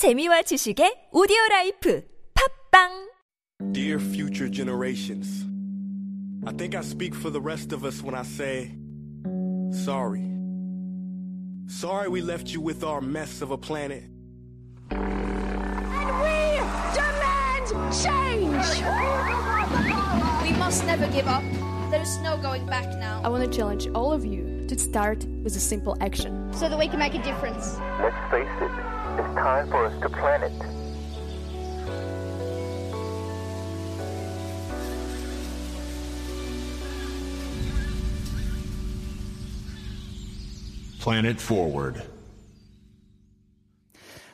재미와 지식의 오디오 라이프 팝빵 Dear future generations, I think I speak for the rest of us when I say, sorry. Sorry we left you with our mess of a planet. We demand change! We must never give up. There's no going back now. I want to challenge all of you to start with a simple action. So that we can make a difference. Let's face it, it's time for us to plan it. Planet Forward.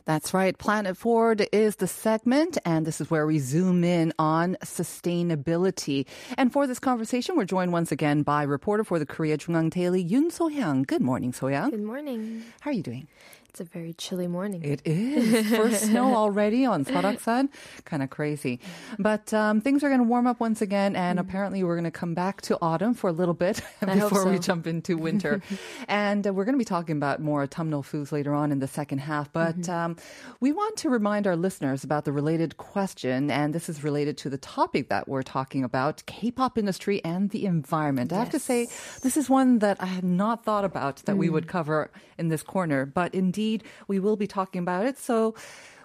That's right. Planet Forward is the segment, and this is where we zoom in on sustainability. And for this conversation, we're joined once again by reporter for the Korea JoongAng Daily, Yoon So-hyang. Good morning, So-hyang. Good morning. How are you doing? It's a very chilly morning. It is. First snow already on Seoraksan. Kind of crazy. But um, things are going to warm up once again, and apparently we're going to come back to autumn for a little bit before we jump into winter. and uh, we're going to be talking about more autumnal foods later on in the second half. But Mm-hmm. um, we want to remind our listeners about the related question, and this is related to the topic that we're talking about K-pop industry and the environment. I have to say, this is one that I had not thought about that we Mm. would cover in this corner, but indeed we will be talking about it. So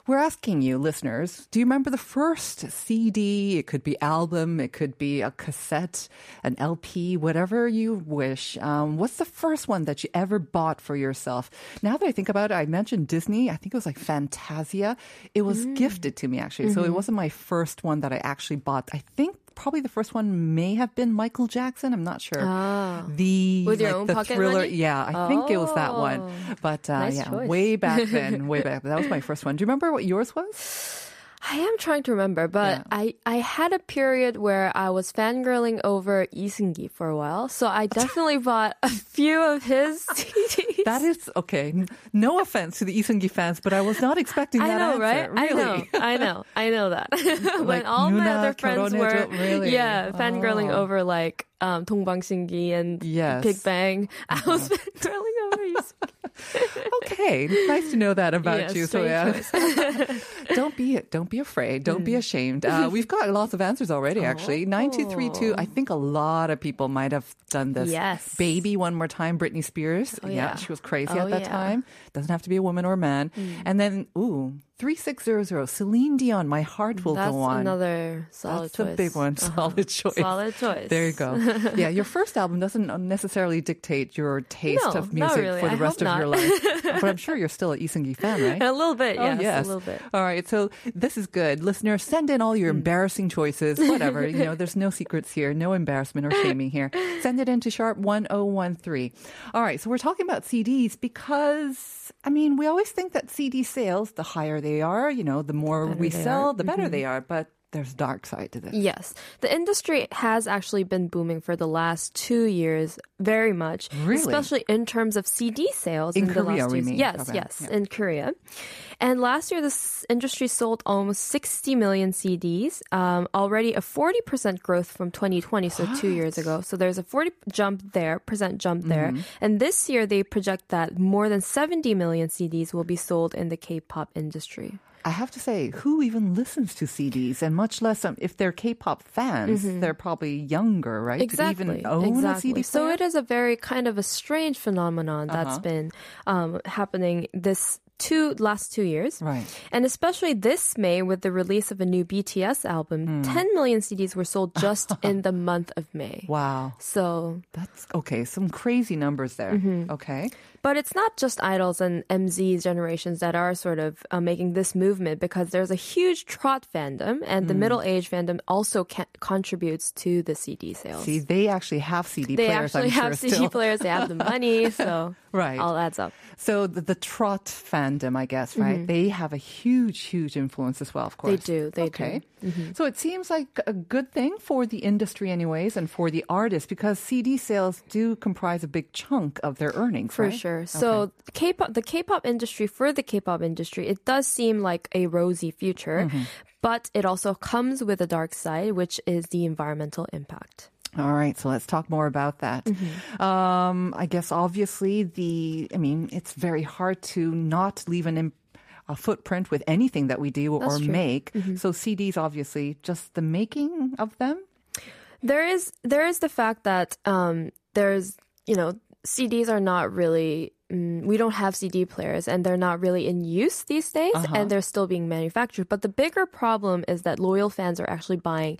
we're asking you, listeners, do you remember the first CD? It could be album, it could be a cassette, an LP, whatever you wish. Um, what's the first one that you ever bought for yourself? Now that I think about it, I mentioned Disney. I think it was like Fantasia. It was gifted to me actually, so it Mhm. wasn't my first one that I actually bought. I think. Probably the first one may have been Michael Jackson. I'm not sure. Ah. The With your like own the pocket thriller, money? yeah, I think it was that one. Oh. But uh, Nice yeah, choice. way back then, way back. That was my first one. Do you remember what yours was? I am trying to remember, but I, I had a period where I was fangirling over Lee Seung-gi for a while, so I definitely bought a few of his CDs. That is okay. No offense to the Lee Seung-gi fans, but I was not expecting that. I know, answer, right? Really. I know, I know, I know that. when like all my other friends were, really? yeah, fangirling oh. over like um, Dong Singi and yes. Big Bang, I was uh-huh. fangirling over Lee Seung-gi. okay, nice to know that about Yes, you. yeah. don't be don't be afraid. Don't Mm. be ashamed. Uh, we've got lots of answers already. Actually, nine two three two. I think a lot of people might have done this. Yes. Baby, one more time. Britney Spears. Oh, yeah. yeah. she was crazy Oh, at that yeah. time. Doesn't have to be a woman or a man. And then ooh. 3600 Celine Dion My Heart Will That's Go On. That's another solid That's choice. a big one. Uh-huh. Solid choice. Solid choice. There you go. yeah, your first album doesn't necessarily dictate your taste No, of music really. for the I rest of your life. but I'm sure you're still an Lee Seung-gi fan, right? A little bit, Oh, yes, yes. a little bit. All right, so this is good. Listeners, send in all your embarrassing choices, whatever. you know, there's no secrets here, no embarrassment or shaming here. Send it in to sharp 1013. All right, so we're talking about CDs because, I mean, we always think that CD sales, the higher they are, you know, the more Better we sell, are. the better Mhm. they are. But there's dark side to this. Yes. The industry has actually been booming for the last two years very much. Really? Especially in terms of CD sales. In the Korea, last we two- mean. Yes, Okay, yes, yeah. in Korea. And last year, this industry sold almost 60 million CDs, um, already a 40% growth from 2020, so two years ago. So there's a 40 jump there, percent jump there. Mm-hmm. And this year, they project that more than 70 million CDs will be sold in the K-pop industry. I have to say, who even listens to CDs? And much less um, if they're K-pop fans, Mhm. they're probably younger, right? Exactly. Even own exactly. a CD so it is a very kind of a strange phenomenon that's Uh-huh. been um, happening this two last two years. Right. And especially this May with the release of a new BTS album, Hmm. 10 million CDs were sold just in the month of May. Wow. So That's okay. Some crazy numbers there. Mhm. Okay. But it's not just idols and MZ's generations that are sort of uh, making this movement because there's a huge trot fandom and the Mm. middle age fandom also contributes to the CD sales. See, they actually have CD they players. They actually I'm have sure, CD still. players, they have the money, so Right. all adds up. So the, the trot fandom, I guess, right? Mhm. They have a huge, huge influence as well, of course. They do, they okay. do. Mhm. So it seems like a good thing for the industry, anyways, and for the artists because CD sales do comprise a big chunk of their earnings, For right? sure. So K-pop, the K-pop industry, for the K-pop industry, it does seem like a rosy future, Mm-hmm. but it also comes with a dark side, which is the environmental impact. All right, so let's talk more about that. Um, I guess obviously the, I mean, it's very hard to not leave an, a footprint with anything that we do or That's true. Mm-hmm. make. So CDs, obviously, just the making of them. There is there is the fact that um, there's you know CDs are not really mm, we don't have CD players and they're not really in use these days and they're still being manufactured. But the bigger problem is that loyal fans are actually buying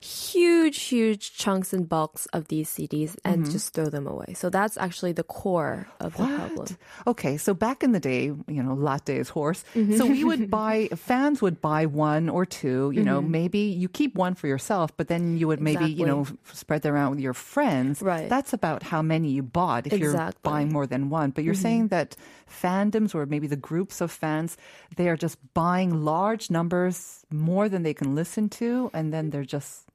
huge huge chunks and bulks of these CDs and just throw them away. So that's actually the core of the problem. Okay, so back in the day, you know, latte is horse. Mm-hmm. So we would buy, fans would buy one or two, you know, maybe you keep one for yourself, but then you would maybe, you know, spread them around with your friends. Right. That's about how many you bought if you're Mm-hmm. buying more than one. But you're saying that fandoms or maybe the groups of fans, they are just buying large numbers more than they can listen to, and then they're just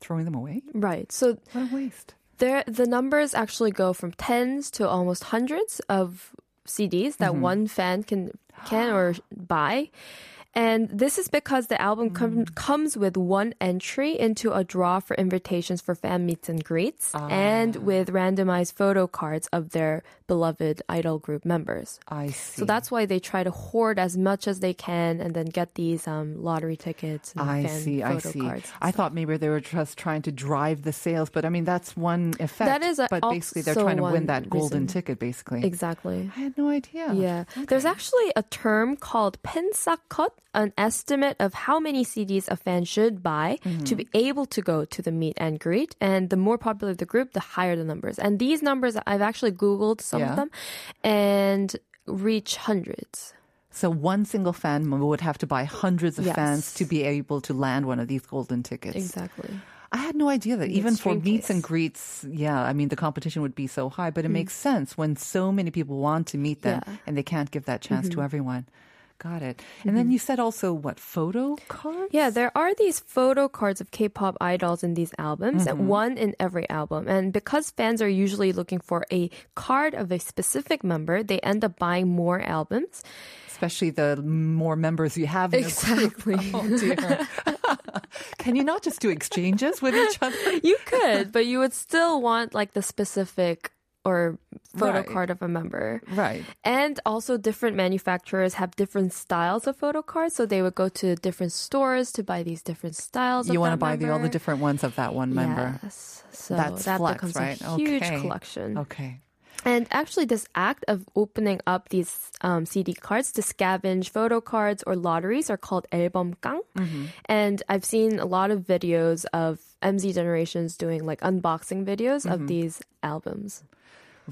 throwing them away? Right. So What a waste. There, the numbers actually go from tens to almost hundreds of CDs that mm-hmm. one fan can can or buy. And this is because the album com- comes with one entry into a draw for invitations for fan meets and greets and with randomized photo cards of their beloved idol group members. I see. So that's why they try to hoard as much as they can and then get these um, lottery tickets and I fan see, I see. cards. I thought maybe they were just trying to drive the sales, but I mean that's one effect. That is a- but basically they're trying to win that golden reason. ticket. Basically, Exactly. I had no idea. Yeah. There's actually a term called pensakot, an estimate of how many CDs a fan should buy to be able to go to the meet and greet. And the more popular the group, the higher the numbers. And these numbers, I've actually Googled some Yeah. of them and reach hundreds. So one single fan would have to buy hundreds of Yes. fans to be able to land one of these golden tickets. Exactly. I had no idea that the even for meets and greets, yeah, I mean the competition would be so high, but it mm. makes sense when so many people want to meet them Yeah. and they can't give that chance to mm-hmm. everyone. Got it. And then mm-hmm. you said also what photo cards? Yeah, there are these photo cards of K-pop idols in these albums, and one in every album. And because fans are usually looking for a card of a specific member, they end up buying more albums. especially the more members you have. In Exactly. Oh dear. Can you not just do exchanges with each other? You could, but you would still want like the specific or photo Right. card of a member. Right. And also different manufacturers have different styles of photo cards, so they would go to different stores to buy these different styles. You want to buy the, all the different ones of that one member. Yes. So That's that flex, becomes right? a huge Okay. collection. Okay. And actually, this act of opening up these um, CD cards to scavenge photo cards or lotteries are called 앨범깡. Mm-hmm. And I've seen a lot of videos of MZ generations doing like unboxing videos Mm-hmm. of these albums.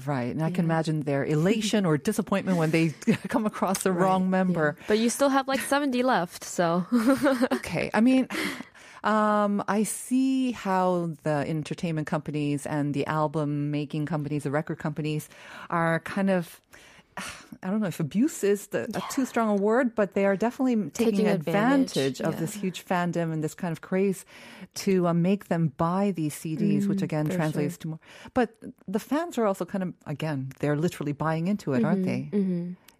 Right. And I can imagine their elation or disappointment when they come across the wrong member. But you still have like 70 left, so. Okay. I mean, um, I see how the entertainment companies and the album making companies, the record companies are kind of. I don't know if abuse is the, a too strong a word, but they are definitely taking, Taking advantage, advantage, of yeah. this huge fandom and this kind of craze to uh, make them buy these CDs, which again Mm, for translates to more. But the fans are also kind of, again, they're literally buying into it, aren't they?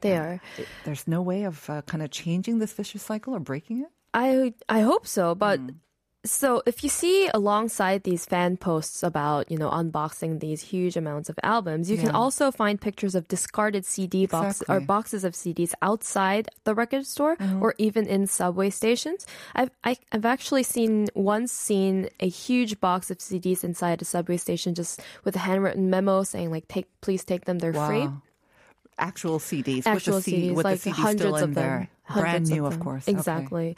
They are. There's no way of uh, kind of changing this vicious cycle or breaking it? I I hope so, but Hmm. So if you see alongside these fan posts about you know unboxing these huge amounts of albums, you can also find pictures of discarded CD boxes or boxes of CDs outside the record store Mm-hmm. or even in subway stations. I've I, I've actually seen once seen a huge box of CDs inside a subway station just with a handwritten memo saying like take please take them they're free. Actual CDs. Actual with the CD, CDs, with like the CD hundreds still in of them. there. Brand new, of, them. course. Okay. Exactly.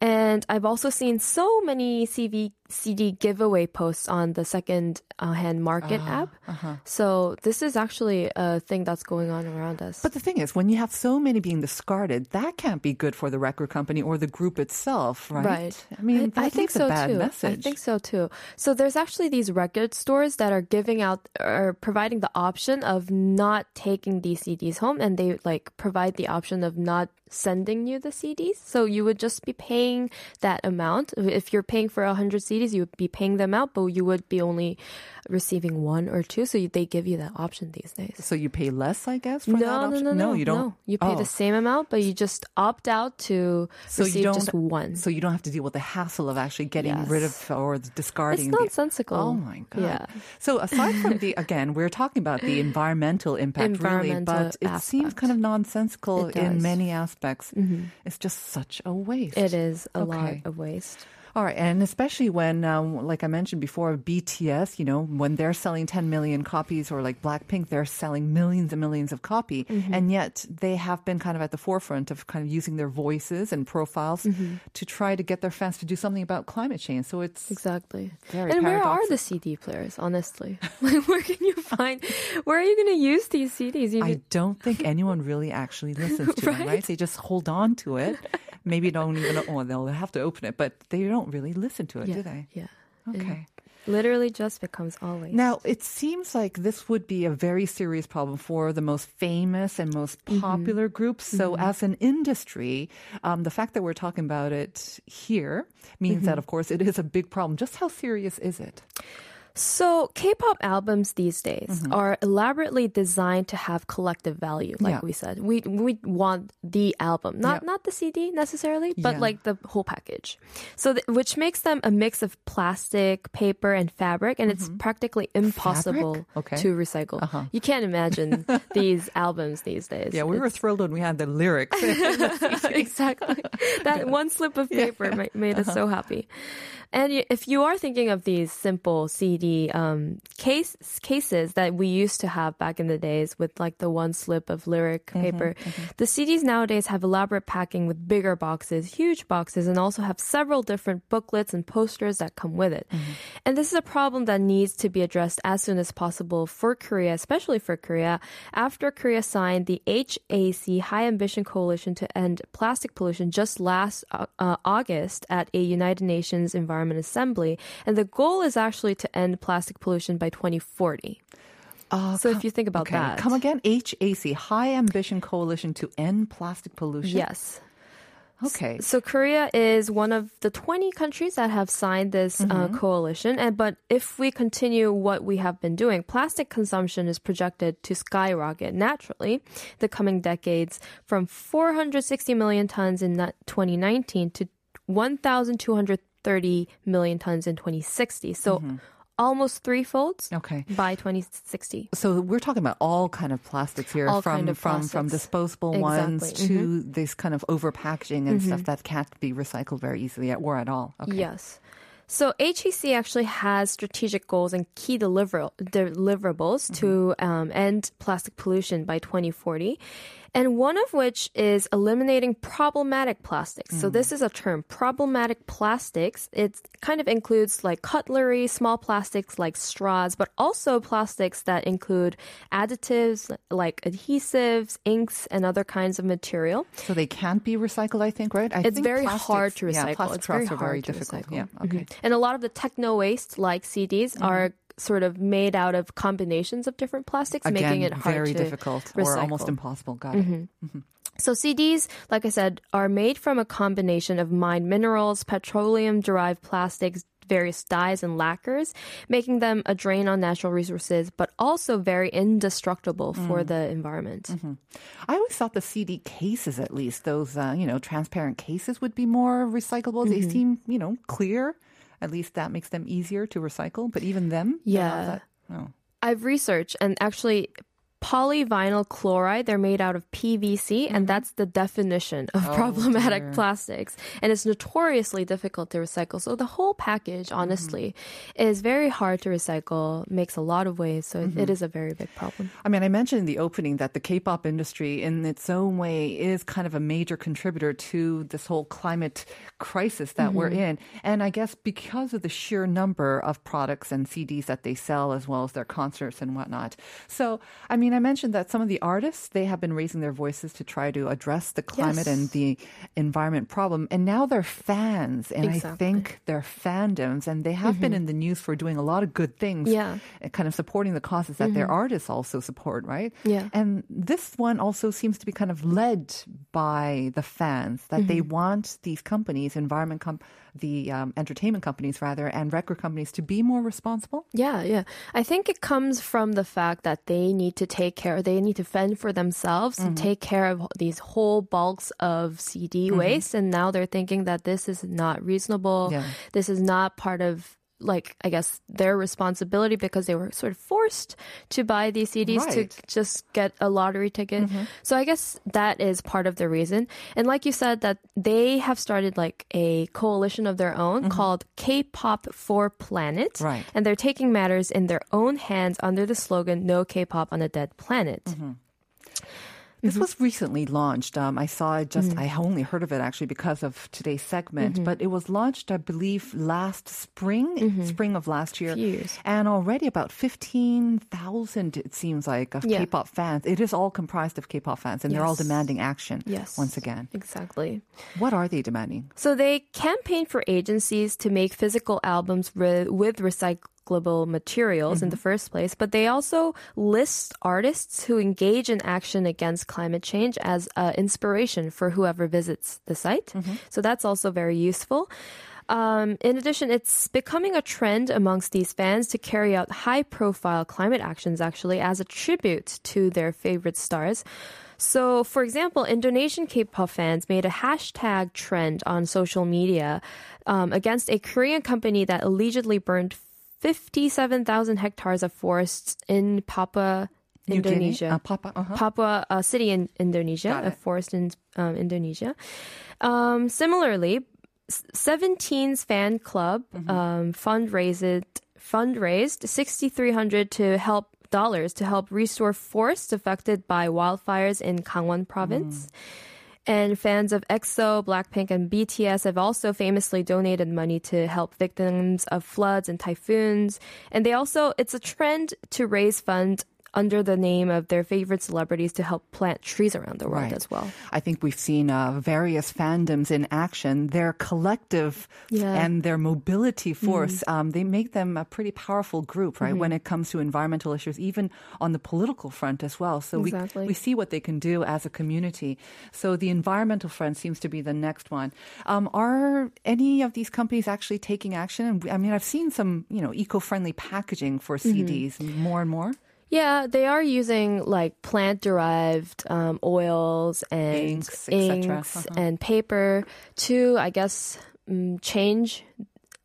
And I've also seen so many CV, CD giveaway posts on the second uh, hand market Ah, app. uh-huh. So this is actually a thing that's going on around us. But the thing is, when you have so many being discarded, that can't be good for the record company or the group itself, right? Right. I mean, I, I think so a bad too. message. I think so too. So there's actually these record stores that are giving out or providing the option of not taking these CDs home, and they like provide the option of not sending you the CDs. So you would just be paying that amount. If you're paying for 100 CDs, you would be paying them out, but you would be only receiving one or two. So you, they give you that option these days. So you pay less, I guess, for No, that no, option? no, no, you don't. No. You pay Oh. the same amount, but you just opt out to So receive you don't, just one. So you don't have to deal with the hassle of actually getting rid of or discarding. It's the- nonsensical. Oh my god! Yeah. So aside from the again, we're talking about the environmental impact, really, Environmental but it seems kind of nonsensical in many aspects. aspects, it's just such a waste. It is a lot of waste. All right, and especially when, um, like I mentioned before, BTS, you know, when they're selling 10 million copies, or like Blackpink, they're selling millions and millions of copy, Mm-hmm. and yet they have been kind of at the forefront of kind of using their voices and profiles Mm-hmm. to try to get their fans to do something about climate change. So it's Exactly. Very and where are the CD players, honestly? like, where can you find, where are you going to use these CDs? You I don't think anyone really actually listens to them, right? They just hold on to it. Maybe don't even, or they'll have to open it, but they don't really listen to it, yeah, do they? Yeah. Okay. Literally just becomes always. Now, it seems like this would be a very serious problem for the most famous and most mm-hmm. popular groups. So, mm-hmm. as an industry, um, the fact that we're talking about it here means that, mm-hmm. of course, it is a big problem. Just how serious is it? So, K-pop albums these days Mm-hmm. are elaborately designed to have collective value, like Yeah. we said. We we want the album, not Yeah. not the CD necessarily, but Yeah. like the whole package. So, th- which makes them a mix of plastic, paper, and fabric, and it's practically impossible Mm-hmm. Okay. to recycle. Uh-huh. You can't imagine these albums these days. Yeah, we were thrilled when we had the lyrics. exactly. That one slip of paper ma- made us so happy. And if you are thinking of these simple CD um, case cases that we used to have back in the days with like the one slip of lyric paper, the CDs nowadays have elaborate packing with bigger boxes, huge boxes, and also have several different booklets and posters that come with it. And this is a problem that needs to be addressed as soon as possible for Korea, especially for Korea, after Korea signed the HAC High Ambition Coalition to End Plastic Pollution just last uh, uh, August at a United Nations Environment Assembly. And the goal is actually to end plastic pollution by 2040. Uh, So if you think about okay, that. come again. HAC, High Ambition Coalition to End Plastic Pollution. Yes. Okay. So Korea is one of the 20 countries that have signed this uh, coalition. And but if we continue what we have been doing, plastic consumption is projected to skyrocket naturally the coming decades from 460 million tons in 2019 to 1,230 million tons in 2060. So almost threefold Okay. by 2060. So we're talking about all kind of plastics here, All from kind of from from plastics. disposable ones Exactly. to this kind of over packaging and stuff mm-hmm. that can't be recycled very easily at, or at all. Okay. Yes. So HEC actually has strategic goals and key deliver- deliverables mm-hmm. to um, end plastic pollution by 2040. And one of which is eliminating problematic plastics. So this is a term, problematic plastics. It kind of includes like cutlery, small plastics like straws, but also plastics that include additives like adhesives, inks, and other kinds of material. So they can't be recycled. I think, right? I It's think very plastics- hard to recycle. Yeah, plastic it's very are very difficult. recycle. Yeah. Okay. Mhm. And a lot of the techno waste, like CDs, Mm-hmm. are sort of made out of combinations of different plastics, Again, making it hard very to difficult or almost impossible. Got it. So CDs, like I said, are made from a combination of mined minerals, petroleum-derived plastics, various dyes and lacquers, making them a drain on natural resources, but also very indestructible Mm. for the environment. Mm-hmm. I always thought the CD cases, at least those uh, you know transparent cases, would be more recyclable. They Mm-hmm. seem you know clear. At least that makes them easier to recycle. But even them, Yeah. that- oh. I've researched and actually polyvinyl chloride they're made out of PVC and mm-hmm. that's the definition of oh, problematic dear. plastics and it's notoriously difficult to recycle so the whole package mm-hmm. honestly is very hard to recycle makes a lot of waste so it- it is a very big problem I mean, I mentioned in the opening that the K-pop industry, in its own way, is kind of a major contributor to this whole climate crisis that we're Mm-hmm. in. And I guess because of the sheer number of products and CDs that they sell, as well as their concerts and whatnot. So, I mean, I mentioned that some of the artists they have been raising their voices to try to address the climate Yes. and the environment problem, and now they're fans, and I think they're fandoms, and they have been mm-hmm. in the news for doing a lot of good things Yeah. uh, kind of supporting the causes that their mm-hmm. artists also support, right? Yeah. And this one also seems to be kind of led by the fans that they mm-hmm. want these companies, environment comp- the um, entertainment companies rather, and record companies to be more responsible. Yeah, yeah. I think it comes from the fact that they need to take care, they need to fend for themselves and take care of these whole bulks of CD waste. And now they're thinking that this is not reasonable. Yeah. This is not part of like I guess their responsibility because they were sort of forced to buy these CDs to just get a lottery ticket. Mm-hmm. So I guess that is part of the reason. And like you said, that they have started like a coalition of their own called K-pop for Planet. Mm-hmm. Right. And they're taking matters in their own hands under the slogan "No K-pop on a Dead Planet." Mm-hmm. This mm-hmm. was recently launched. Um, I saw it just, mm. I only heard of it actually because of today's segment, mm-hmm. but it was launched, I believe, last spring, mm-hmm. spring of last year. Years. And already about 15,000, it seems like, of Yeah. K-pop fans. It is all comprised of K-pop fans, and they're all demanding action Yes. once again. Exactly. What are they demanding? So they campaign for agencies to make physical albums re- with recyclable materials in the first place, but they also list artists who engage in action against climate change as uh, inspiration for whoever visits the site. So that's also very useful. Um, in addition, it's becoming a trend amongst these fans to carry out high profile climate actions actually as a tribute to their favorite stars. So, for example, Indonesian K-pop fans made a hashtag trend on social media um, against a Korean company that allegedly burned 57,000 hectares of forests in Papua, New Indonesia. Uh, Papua, uh-huh. Papua uh, city in Indonesia, a forest in um, Indonesia. Um, similarly, S- 17's fan club Mm-hmm. um, fundraised fundraised 6,300 to help dollars to help restore forests affected by wildfires in Gangwon province. Mm. And fans of EXO, Blackpink, and BTS have also famously donated money to help victims of floods and typhoons. And they also, it's a trend to raise funds under the name of their favorite celebrities to help plant trees around the world Right. as well. I think we've seen uh, various fandoms in action. Their collective Yeah. and their mobility force, um, they make them a pretty powerful group, right? When it comes to environmental issues, even on the political front as well. So Exactly. we, we see what they can do as a community. So the environmental front seems to be the next one. Um, are any of these companies actually taking action? And I mean, I've seen some, you know, eco-friendly packaging for CDs more and more. Yeah, they are using like plant derived um, oils and Inks, inks Uh-huh. and paper to, I guess, um, change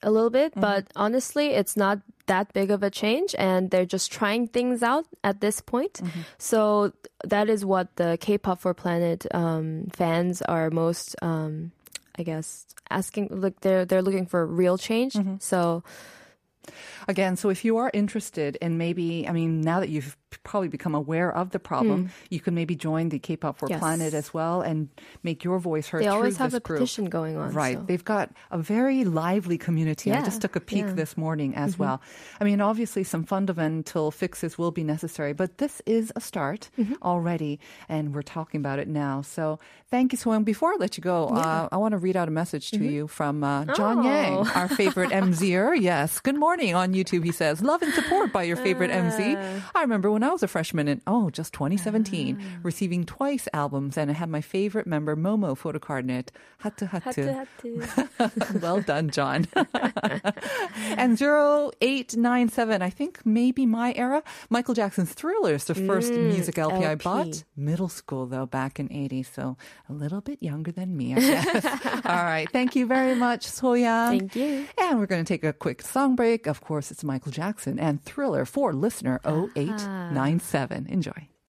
a little bit. Mm-hmm. But honestly, it's not that big of a change, and they're just trying things out at this point. Mm-hmm. So that is what the K-pop for Planet um, fans are most, um, I guess, asking. Like they're they're looking for real change. Mm-hmm. So Again, so if you are interested in maybe, I mean, now that you've probably become aware of the problem, you can maybe join the K-pop for. Yes. Planet as well and make your voice heard they through always have this a group. petition going on. Right. so. They've got a very lively community. I just took a peek yeah. Mm-hmm. this morning as well. I mean, obviously some fundamental fixes will be necessary, but this is a start Mm-hmm. already and we're talking about it now. So thank you, Soyoung. Before I let you go, uh, I want to read out a message to you from uh, John Mm-hmm. Oh. Yang, our favorite MZer. Yes. Good morning on YouTube. He says, love and support by your favorite MZ. Uh. I remember when I was a freshman in, oh, just 2017, Ah. receiving Twice albums and I had my favorite member Momo photocard in it. Hatu hatu. Hatu, hatu. well done, John. and 0897, I think maybe my era. Michael Jackson's Thriller is the first music LP, I bought. Middle school, though, back in 80. So a little bit younger than me, I guess. All right. Thank you very much, Soya. Thank you. And we're going to take a quick song break. Of course, it's Michael Jackson and Thriller for listener 0897. Enjoy.